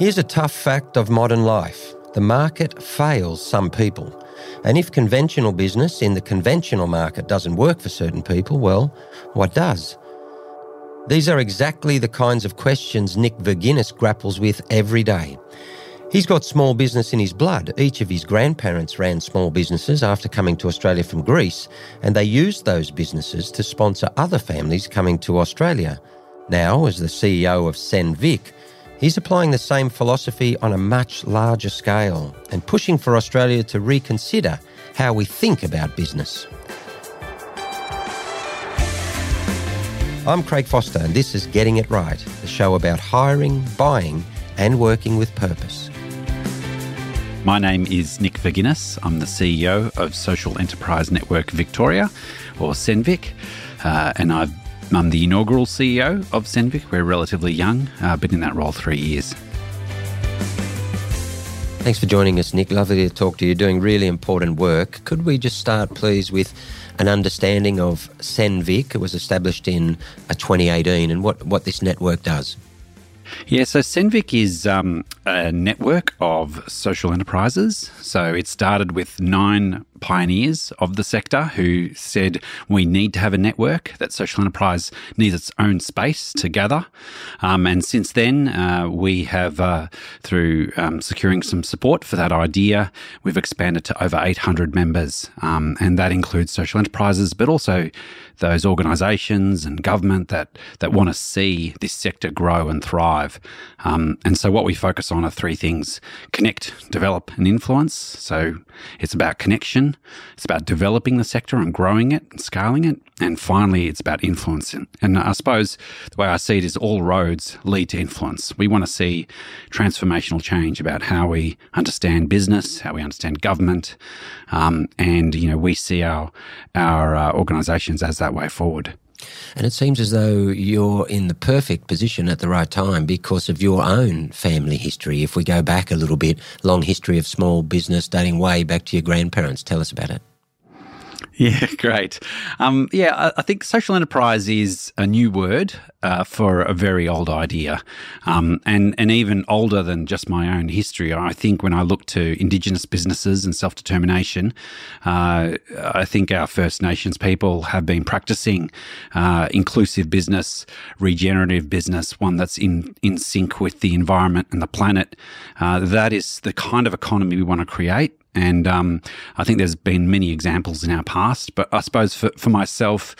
Here's a tough fact of modern life the market fails some people. And if conventional business in the conventional market doesn't work for certain people, well, what does? These are exactly the kinds of questions Nick Verginis grapples with every day. He's got small business in his blood. Each of his grandparents ran small businesses after coming to Australia from Greece, and they used those businesses to sponsor other families coming to Australia. Now, as the CEO of Senvic, he's applying the same philosophy on a much larger scale and pushing for Australia to reconsider how we think about business. I'm Craig Foster, and this is Getting It Right, the show about hiring, buying, and working with purpose. My name is Nick Verginis. I'm the CEO of Social Enterprise Network Victoria, or Senvic, uh, and i am the inaugural CEO of Senvic. We're relatively young, uh, been in that role three years. Thanks for joining us, Nick. Lovely to talk to you. Doing really important work. Could we just start, please, with an understanding of Senvic? It was established in uh, 2018 and what, what this network does. Yeah, so Senvic is um, a network of social enterprises. So it started with nine pioneers of the sector who said we need to have a network, that social enterprise needs its own space to gather. Um, and since then, uh, we have, uh, through um, securing some support for that idea, we've expanded to over 800 members. Um, and that includes social enterprises, but also those organisations and government that, that want to see this sector grow and thrive. Um, and so what we focus on are three things connect, develop, and influence. So it's about connection, it's about developing the sector and growing it and scaling it. And finally, it's about influencing. And I suppose the way I see it is all roads lead to influence. We want to see transformational change about how we understand business, how we understand government. Um, and, you know, we see our, our uh, organisations as that way forward. And it seems as though you're in the perfect position at the right time because of your own family history. If we go back a little bit, long history of small business dating way back to your grandparents. Tell us about it. Yeah, great. Um, yeah, I, think social enterprise is a new word uh, for a very old idea, um, and and even older than just my own history. I think when I look to Indigenous businesses and self determination, uh, I think our First Nations people have been practicing uh, inclusive business, regenerative business, one that's in in sync with the environment and the planet. Uh, that is the kind of economy we want to create. And um, I think there's been many examples in our past, but I suppose for, for myself,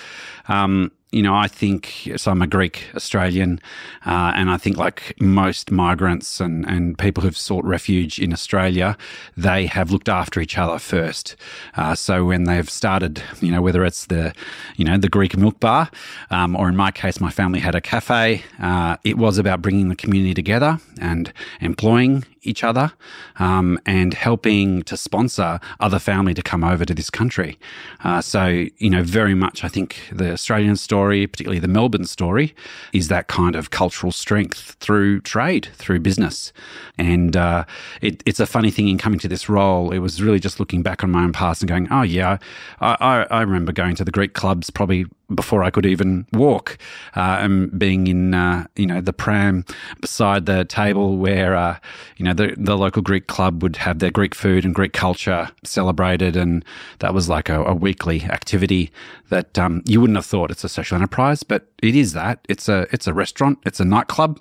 um, you know, I think so. I'm a Greek Australian, uh, and I think like most migrants and, and people who've sought refuge in Australia, they have looked after each other first. Uh, so when they've started, you know, whether it's the, you know, the Greek milk bar, um, or in my case, my family had a cafe. Uh, it was about bringing the community together and employing each other um, and helping to sponsor other family to come over to this country. Uh, so, you know, very much I think the Australian story, particularly the Melbourne story, is that kind of cultural strength through trade, through business. And uh, it, it's a funny thing in coming to this role. It was really just looking back on my own past and going, oh, yeah, I, I, I remember going to the Greek clubs probably before I could even walk, uh, and being in uh, you know the pram beside the table where uh, you know the the local Greek club would have their Greek food and Greek culture celebrated, and that was like a, a weekly activity that um, you wouldn't have thought it's a social enterprise, but it is that. It's a it's a restaurant, it's a nightclub,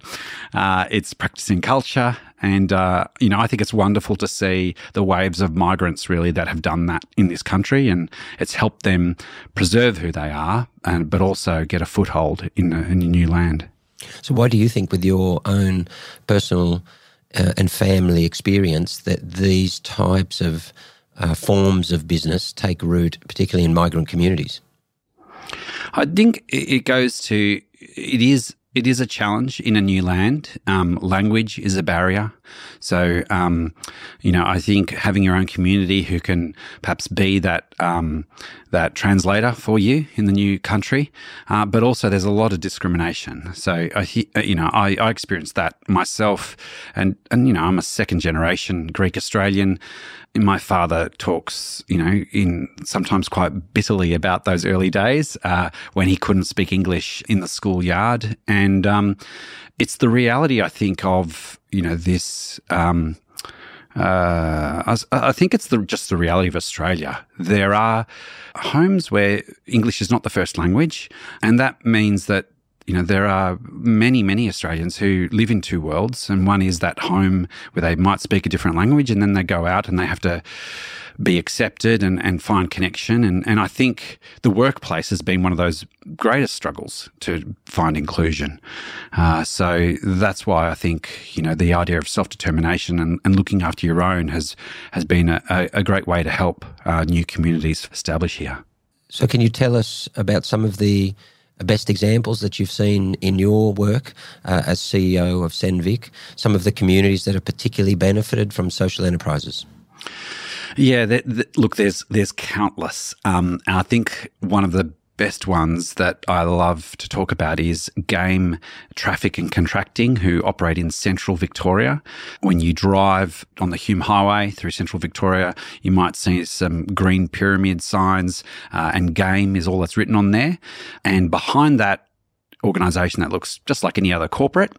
uh, it's practicing culture, and, uh, you know, I think it's wonderful to see the waves of migrants really that have done that in this country. And it's helped them preserve who they are, and, but also get a foothold in a, in a new land. So, why do you think, with your own personal uh, and family experience, that these types of uh, forms of business take root, particularly in migrant communities? I think it goes to it is it is a challenge in a new land. Um, language is a barrier. So, um, you know, I think having your own community who can perhaps be that um, that translator for you in the new country, uh, but also there's a lot of discrimination. So, I, you know, I, I experienced that myself, and and you know, I'm a second generation Greek Australian. My father talks, you know, in sometimes quite bitterly about those early days uh, when he couldn't speak English in the schoolyard, and um, it's the reality, I think, of you know, this. Um, uh, I, I, think it's the, just the reality of Australia. There are homes where English is not the first language, and that means that you know, there are many, many Australians who live in two worlds. And one is that home where they might speak a different language and then they go out and they have to be accepted and, and find connection. And, and I think the workplace has been one of those greatest struggles to find inclusion. Uh, so that's why I think, you know, the idea of self determination and, and, looking after your own has, has been a, a great way to help uh, new communities establish here. So, can you tell us about some of the best examples that you've seen in your work uh, as CEO of Senvic, some of the communities that have particularly benefited from social enterprises? Yeah, look, there's there's countless. Um, I think one of the best ones that I love to talk about is Game Traffic and Contracting, who operate in central Victoria. When you drive on the Hume Highway through central Victoria, you might see some green pyramid signs, uh, and Game is all that's written on there. And behind that organization that looks just like any other corporate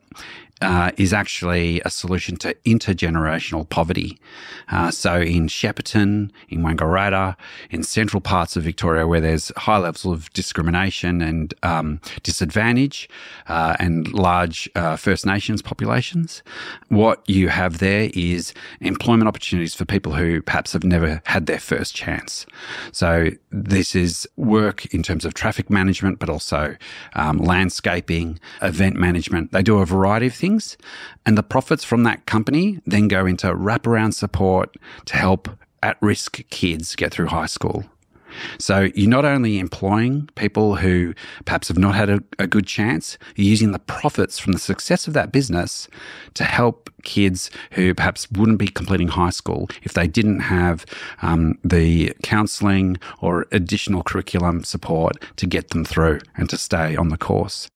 uh, is actually a solution to intergenerational poverty. Uh, so in Shepparton, in Wangaratta, in central parts of Victoria where there's high levels of discrimination and um, disadvantage uh, and large uh, First Nations populations, what you have there is employment opportunities for people who perhaps have never had their first chance. So this is work in terms of traffic management, but also um, landscaping, event management. They do a variety of things And the profits from that company then go into wraparound support to help at risk kids get through high school. So you're not only employing people who perhaps have not had a, a, good chance, you're using the profits from the success of that business to help kids who perhaps wouldn't be completing high school if they didn't have um, the counselling or additional curriculum support to get them through and to stay on the course.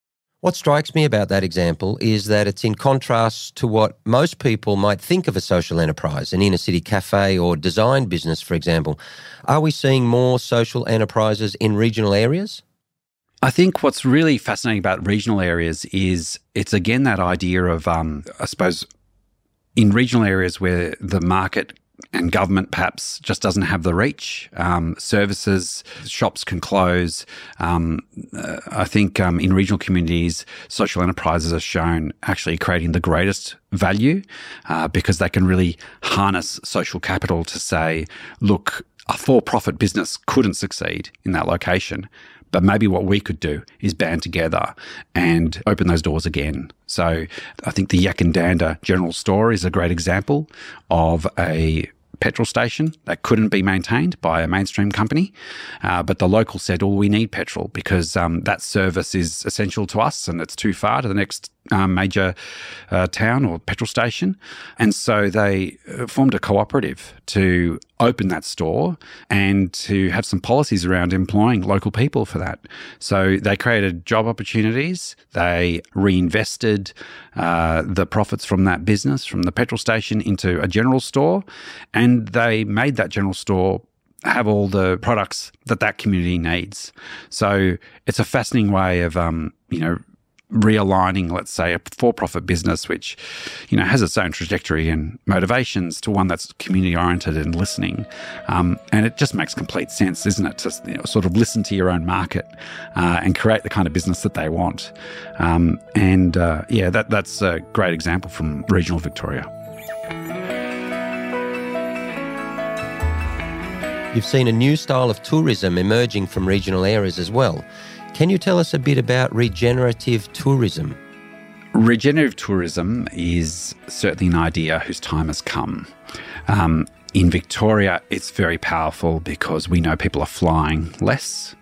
What strikes me about that example is that it's in contrast to what most people might think of a social enterprise, an inner city cafe or design business, for example. Are we seeing more social enterprises in regional areas? I think what's really fascinating about regional areas is it's again that idea of, um, I suppose, in regional areas where the market and government perhaps just doesn't have the reach. Um, services, shops can close. Um, uh, I think um, in regional communities, social enterprises are shown actually creating the greatest value uh, because they can really harness social capital to say, look, a for profit business couldn't succeed in that location. But maybe what we could do is band together and open those doors again. So I think the Yackandandah General Store is a great example of a petrol station that couldn't be maintained by a mainstream company. Uh, but the local said, "Oh, we need petrol because um, that service is essential to us, and it's too far to the next um, major uh, town or petrol station. And so they uh, formed a cooperative to open that store and to have some policies around employing local people for that. So they created job opportunities. They reinvested uh, the profits from that business, from the petrol station, into a general store. And they made that general store have all the products that that community needs. So it's a fascinating way of, um, you know, realigning, let's say, a for-profit business which, you know, has its own trajectory and motivations to one that's community-oriented and listening. Um, and it just makes complete sense, isn't it, to you know, sort of listen to your own market uh, and create the kind of business that they want. Um, and uh, yeah, that that's a great example from regional Victoria. You've seen a new style of tourism emerging from regional areas as well. Can you tell us a bit about regenerative tourism? Regenerative tourism is certainly an idea whose time has come. Um, in Victoria, it's very powerful because we know people are flying less.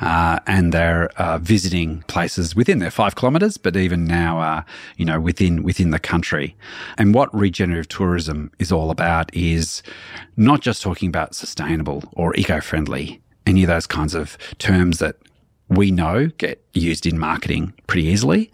Uh, and they're uh, visiting places within their five kilometres, but even now, uh, you know, within within the country. And what regenerative tourism is all about is not just talking about sustainable or eco-friendly, any of those kinds of terms that we know get used in marketing pretty easily.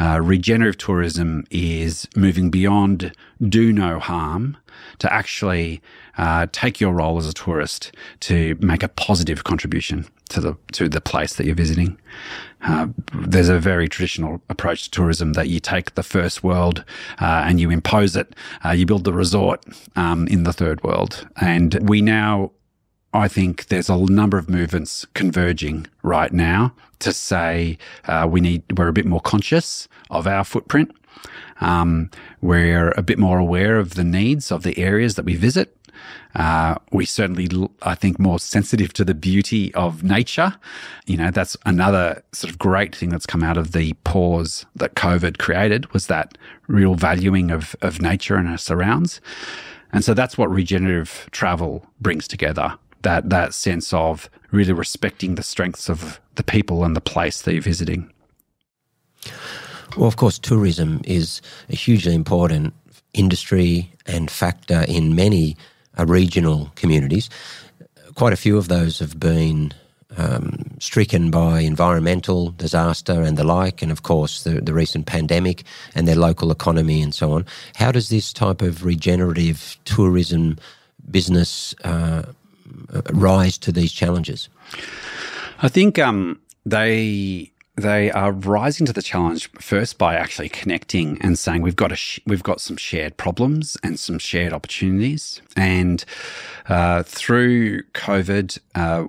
Uh, regenerative tourism is moving beyond do no harm to actually uh, take your role as a tourist to make a positive contribution to the to the place that you're visiting. Uh, there's a very traditional approach to tourism that you take the first world uh, and you impose it. Uh, you build the resort um, in the third world, and we now I think there's a number of movements converging right now to say uh, we need we're a bit more conscious of our footprint. Um, we're a bit more aware of the needs of the areas that we visit. Uh, we certainly, I think, more sensitive to the beauty of nature. You know, that's another sort of great thing that's come out of the pause that COVID created was that real valuing of, of nature and our surrounds. And so that's what regenerative travel brings together that that sense of really respecting the strengths of the people and the place that you're visiting. Well, of course, tourism is a hugely important industry and factor in many uh, regional communities. Quite a few of those have been um, stricken by environmental disaster and the like, and of course the, the recent pandemic and their local economy and so on. How does this type of regenerative tourism business uh, rise to these challenges? I think um, they they are rising to the challenge first by actually connecting and saying we've got a sh- we've got some shared problems and some shared opportunities, and uh, through COVID. Uh,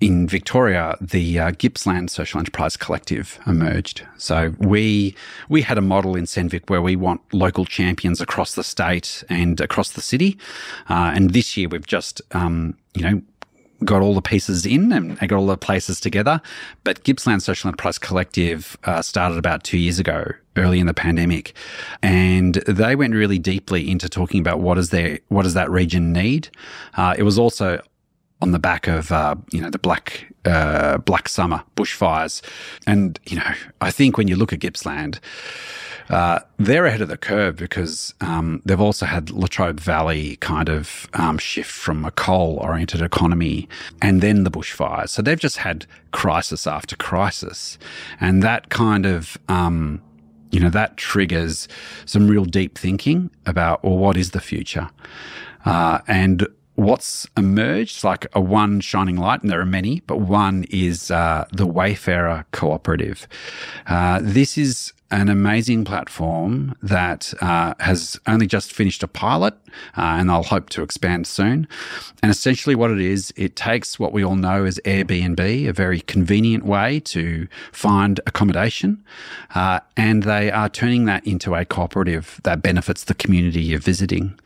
in Victoria, the uh, Gippsland Social Enterprise Collective emerged. So we we had a model in Senvic where we want local champions across the state and across the city. Uh, and this year we've just um, you know got all the pieces in and got all the places together. But Gippsland Social Enterprise Collective uh, started about two years ago, early in the pandemic, and they went really deeply into talking about what is their what does that region need. Uh, it was also on the back of uh, you know the black uh, black summer bushfires, and you know I think when you look at Gippsland, uh, they're ahead of the curve because um, they've also had Latrobe Valley kind of um, shift from a coal oriented economy and then the bushfires. So they've just had crisis after crisis. And that kind of, um, you know, that triggers some real deep thinking about, well, what is the future? Uh, and what's emerged, like a one shining light, and there are many, but one is uh, the Wayfarer Cooperative. Uh, this is an amazing platform that uh, has only just finished a pilot uh, and I'll hope to expand soon. And essentially, what it is, it takes what we all know as Airbnb, a very convenient way to find accommodation, uh, and they are turning that into a cooperative that benefits the community you're visiting.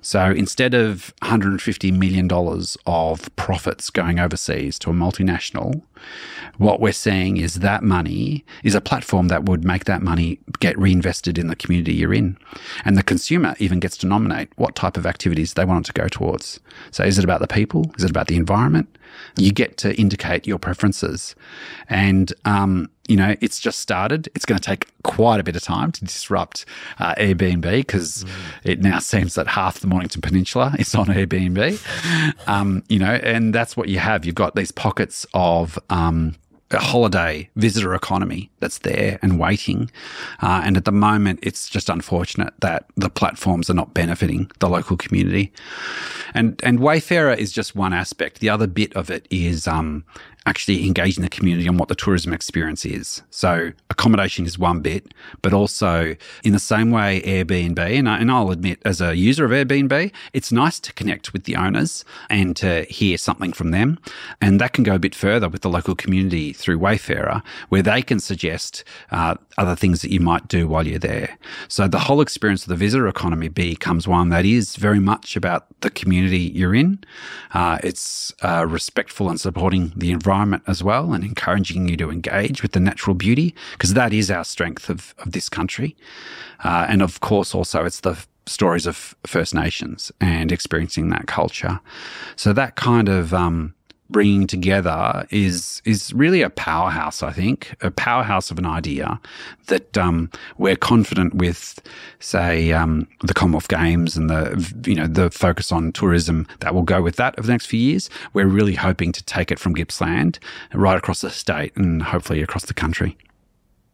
So instead of $150 million of profits going overseas to a multinational, what we're seeing is that money is a platform that would make that money get reinvested in the community you're in. And the consumer even gets to nominate what type of activities they want it to go towards. So is it about the people? Is it about the environment? You get to indicate your preferences. And, um, you know, it's just started. It's going to take quite a bit of time to disrupt uh, Airbnb because mm. it now seems that half the Mornington Peninsula is on Airbnb. um, you know, and that's what you have. You've got these pockets of um, a holiday visitor economy that's there and waiting. Uh, and at the moment, it's just unfortunate that the platforms are not benefiting the local community. And and Wayfarer is just one aspect. The other bit of it is um, actually engaging the community on what the tourism experience is. So accommodation is one bit, but also in the same way Airbnb, and, I, and I'll admit as a user of Airbnb, it's nice to connect with the owners and to hear something from them. And that can go a bit further with the local community through Wayfarer, where they can suggest uh, other things that you might do while you're there. So the whole experience of the visitor economy becomes one that is very much about the community you're in. Uh, it's uh, respectful and supporting the environment environment as well and encouraging you to engage with the natural beauty because that is our strength of, of this country. Uh, and of course, also it's the stories of First Nations and experiencing that culture. So that kind of um, bringing together is is really a powerhouse. I think a powerhouse of an idea that um, we're confident with, say, um, the Commonwealth Games and the you know the focus on tourism that will go with that over the next few years. We're really hoping to take it from Gippsland right across the state and hopefully across the country.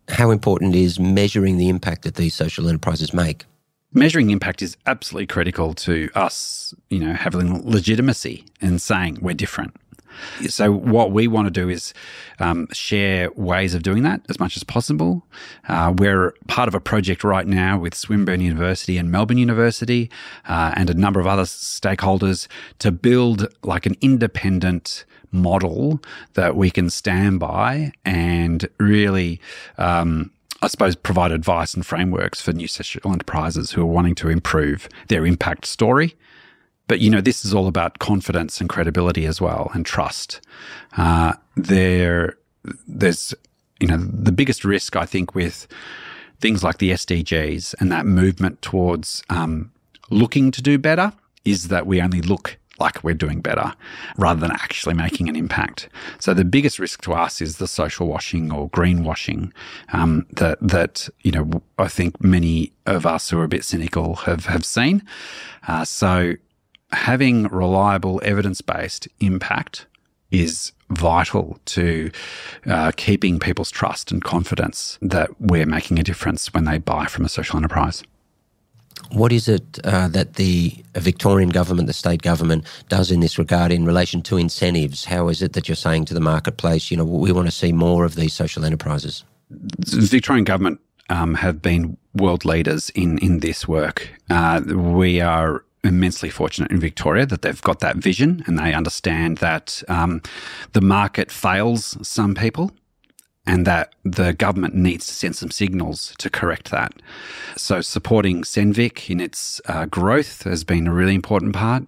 How important is measuring the impact that these social enterprises make? measuring impact is absolutely critical to us, you know, having legitimacy and saying we're different. So what we want to do is um, share ways of doing that as much as possible. Uh, we're part of a project right now with Swinburne University and Melbourne University uh, and a number of other stakeholders to build like an independent model that we can stand by and really um, I suppose, provide advice and frameworks for new social enterprises who are wanting to improve their impact story but you know, this is all about confidence and credibility as well, and trust. Uh, there, there's you know the biggest risk I think with things like the SDGs and that movement towards um, looking to do better is that we only look like we're doing better rather than actually making an impact. So the biggest risk to us is the social washing or greenwashing um, that that you know I think many of us who are a bit cynical have have seen. Uh, so having reliable evidence based impact is vital to uh, keeping people's trust and confidence that we're making a difference when they buy from a social enterprise. What is it uh, that the Victorian government, the state government, does in this regard in relation to incentives? How is it that you're saying to the marketplace, you know, we want to see more of these social enterprises? The Victorian government um, have been world leaders in in this work. Uh, we are immensely fortunate in Victoria that they've got that vision and they understand that um, the market fails some people and that the government needs to send some signals to correct that. So, supporting Senvic in its uh, growth has been a really important part.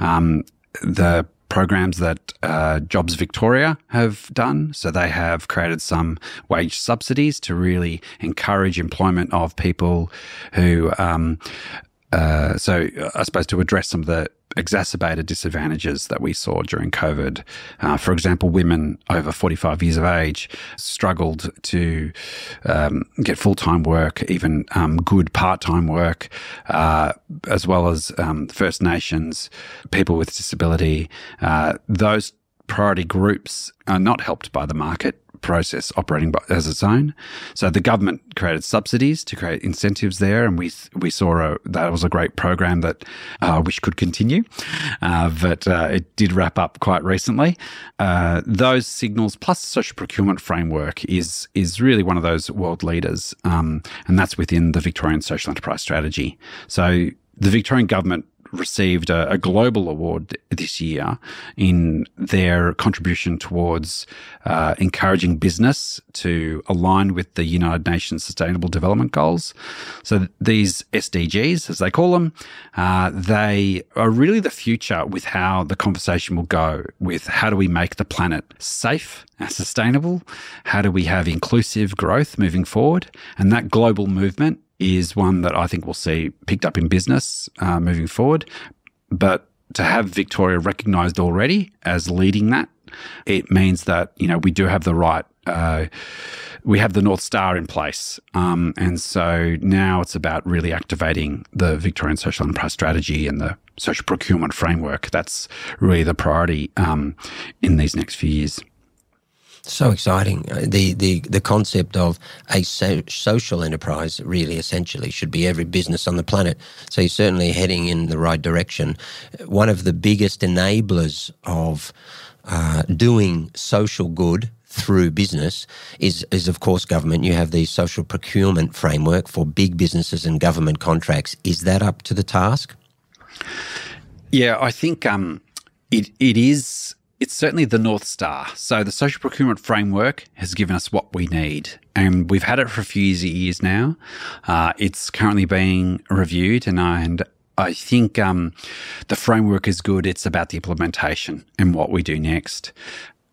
Um, the programs that uh, Jobs Victoria have done. So they have created some wage subsidies to really encourage employment of people who um, uh, so I suppose to address some of the exacerbated disadvantages that we saw during COVID. Uh, for example, women over 45 years of age struggled to um, get full time work, even um, good part time work, uh, as well as um, First Nations, people with disability. Uh, those priority groups are not helped by the market process operating as its own. So the government created subsidies to create incentives there, and we we saw a, that was a great program that uh, which could continue, uh, but uh, it did wrap up quite recently. Uh, those signals plus social procurement framework is is really one of those world leaders, um, and that's within the Victorian Social Enterprise Strategy. So the Victorian government received a, a, global award this year in their contribution towards uh, encouraging business to align with the United Nations Sustainable Development Goals. So these SDGs, as they call them, uh, they are really the future with how the conversation will go with how do we make the planet safe and sustainable? How do we have inclusive growth moving forward? And that global movement is one that I think we'll see picked up in business uh, moving forward. But to have Victoria recognised already as leading that, it means that you know we do have the right. Uh, we have the North Star in place. Um, and so now it's about really activating the Victorian Social Enterprise Strategy and the social procurement framework. That's really the priority um, in these next few years. So exciting. Uh, the, the, the concept of a so- social enterprise really essentially should be every business on the planet. So you're certainly heading in the right direction. One of the biggest enablers of uh, doing social good through business is, is of course government. You have the social procurement framework for big businesses and government contracts. Is that up to the task? Yeah, I think um, it it is it's certainly the North Star. So the social procurement framework has given us what we need. And we've had it for a few years now. Uh, it's currently being reviewed and, and I think um, the framework is good. It's about the implementation and what we do next.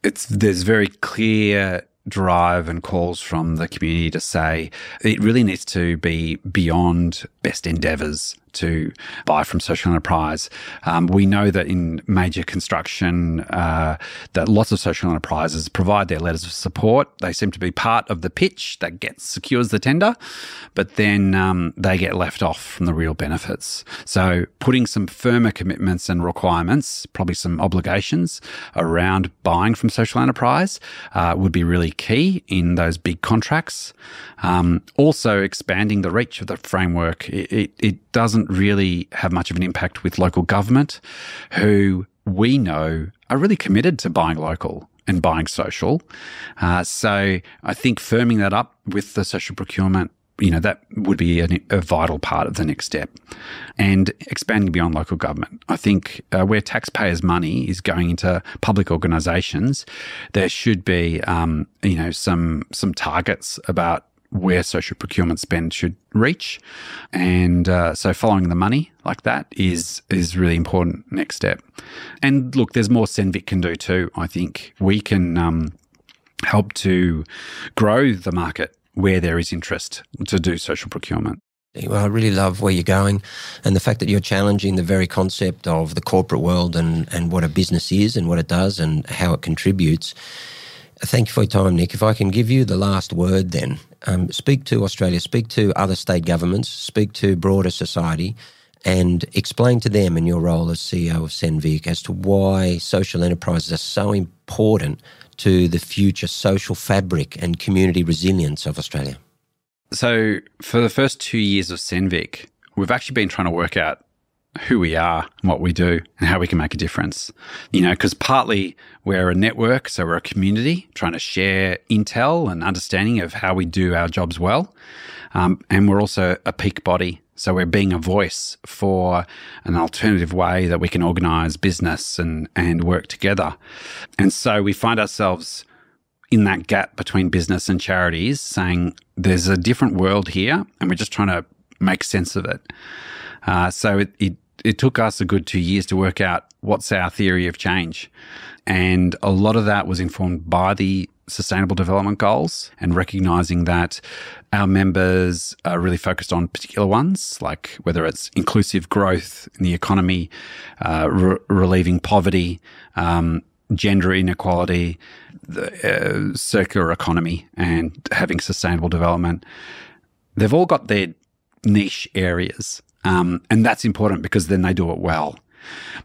It's there's very clear drive and calls from the community to say it really needs to be beyond best endeavors to buy from social enterprise. Um, we know that in major construction, uh, that lots of social enterprises provide their letters of support. They seem to be part of the pitch that gets secures the tender, but then um, they get left off from the real benefits. So putting some firmer commitments and requirements, probably some obligations around buying from social enterprise uh, would be really key in those big contracts. Um, also, expanding the reach of the framework. It, it, it doesn't really have much of an impact with local government, who we know are really committed to buying local and buying social. Uh, so I think firming that up with the social procurement you know, that would be a, a, vital part of the next step. And expanding beyond local government. I think uh, where taxpayers' money is going into public organisations, there should be, um, you know, some some targets about where social procurement spend should reach. And uh, so following the money like that is is really important next step. And look, there's more SENVIC can do too. I think we can um, help to grow the market where there is interest to do social procurement. Well, I really love where you're going and the fact that you're challenging the very concept of the corporate world and, and what a business is and what it does and how it contributes. Thank you for your time, Nick. If I can give you the last word then, um, speak to Australia, speak to other state governments, speak to broader society, and explain to them in your role as CEO of Senvic as to why social enterprises are so important to the future social fabric and community resilience of Australia? So, for the first two years of Senvic, we've actually been trying to work out who we are and what we do and how we can make a difference. You know, because partly we're a network, so we're a community trying to share intel and understanding of how we do our jobs well. Um, and we're also a peak body. So we're being a voice for an alternative way that we can organize business and, and work together. And so we find ourselves in that gap between business and charities saying there's a different world here and we're just trying to make sense of it. Uh, so it, it, it took us a good two years to work out what's our theory of change. And a lot of that was informed by the sustainable development goals and recognizing that our members are really focused on particular ones, like whether it's inclusive growth in the economy, uh, re- relieving poverty, um, gender inequality, the uh, circular economy, and having sustainable development. They've all got their niche areas. Um, and that's important because then they do it well.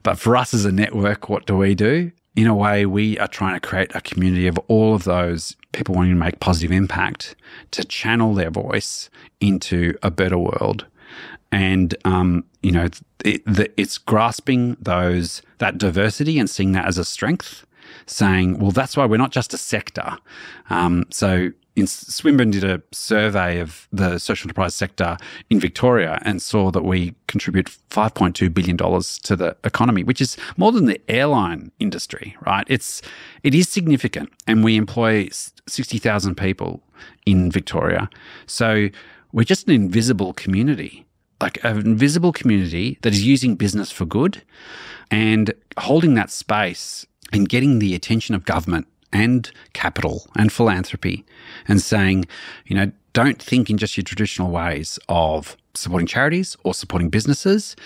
But for us as a network, what do we do? in a way, we are trying to create a community of all of those people wanting to make positive impact to channel their voice into a better world. And, um, you know, it, the, it's grasping those, that diversity and seeing that as a strength, saying, well, that's why we're not just a sector. Um, so in Swinburne did a survey of the social enterprise sector in Victoria and saw that we contribute $5.2 billion to the economy, which is more than the airline industry, right? It's, it is significant and we employ 60,000 people in Victoria. So we're just an invisible community, like an invisible community that is using business for good and holding that space and getting the attention of government and capital and philanthropy and saying, you know, don't think in just your traditional ways of supporting charities or supporting businesses.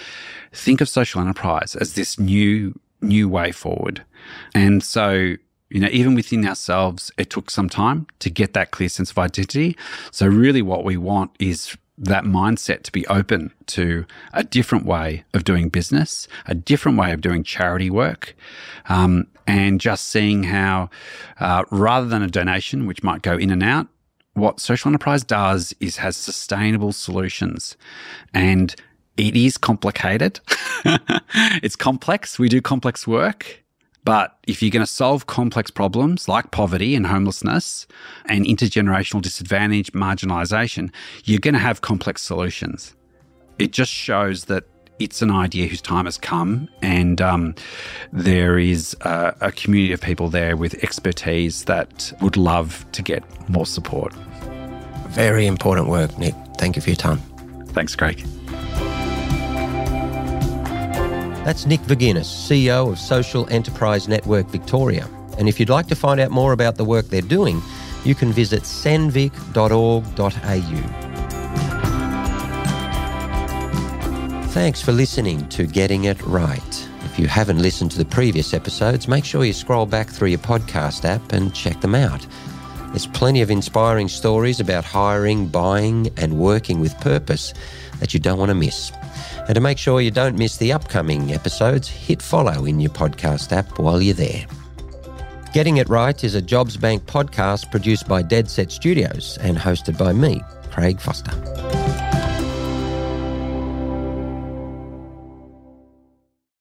Think of social enterprise as this new, new way forward. And so, you know, even within ourselves, it took some time to get that clear sense of identity. So really what we want is that mindset to be open to a different way of doing business, a different way of doing charity work, um, and just seeing how, uh, rather than a donation, which might go in and out, what social enterprise does is has sustainable solutions. And it is complicated. it's complex. We do complex work. But if you're going to solve complex problems like poverty and homelessness and intergenerational disadvantage, marginalization, you're going to have complex solutions. It just shows that it's an idea whose time has come, and um, there is a, a community of people there with expertise that would love to get more support. Very important work, Nick. Thank you for your time. Thanks, Craig. That's Nick Verginis, CEO of Social Enterprise Network Victoria. And if you'd like to find out more about the work they're doing, you can visit senvic.org.au. Thanks for listening to Getting It Right. If you haven't listened to the previous episodes, make sure you scroll back through your podcast app and check them out. There's plenty of inspiring stories about hiring, buying, and working with purpose that you don't want to miss. And to make sure you don't miss the upcoming episodes, hit follow in your podcast app while you're there. Getting It Right is a Jobs Bank podcast produced by Dead Set Studios and hosted by me, Craig Foster.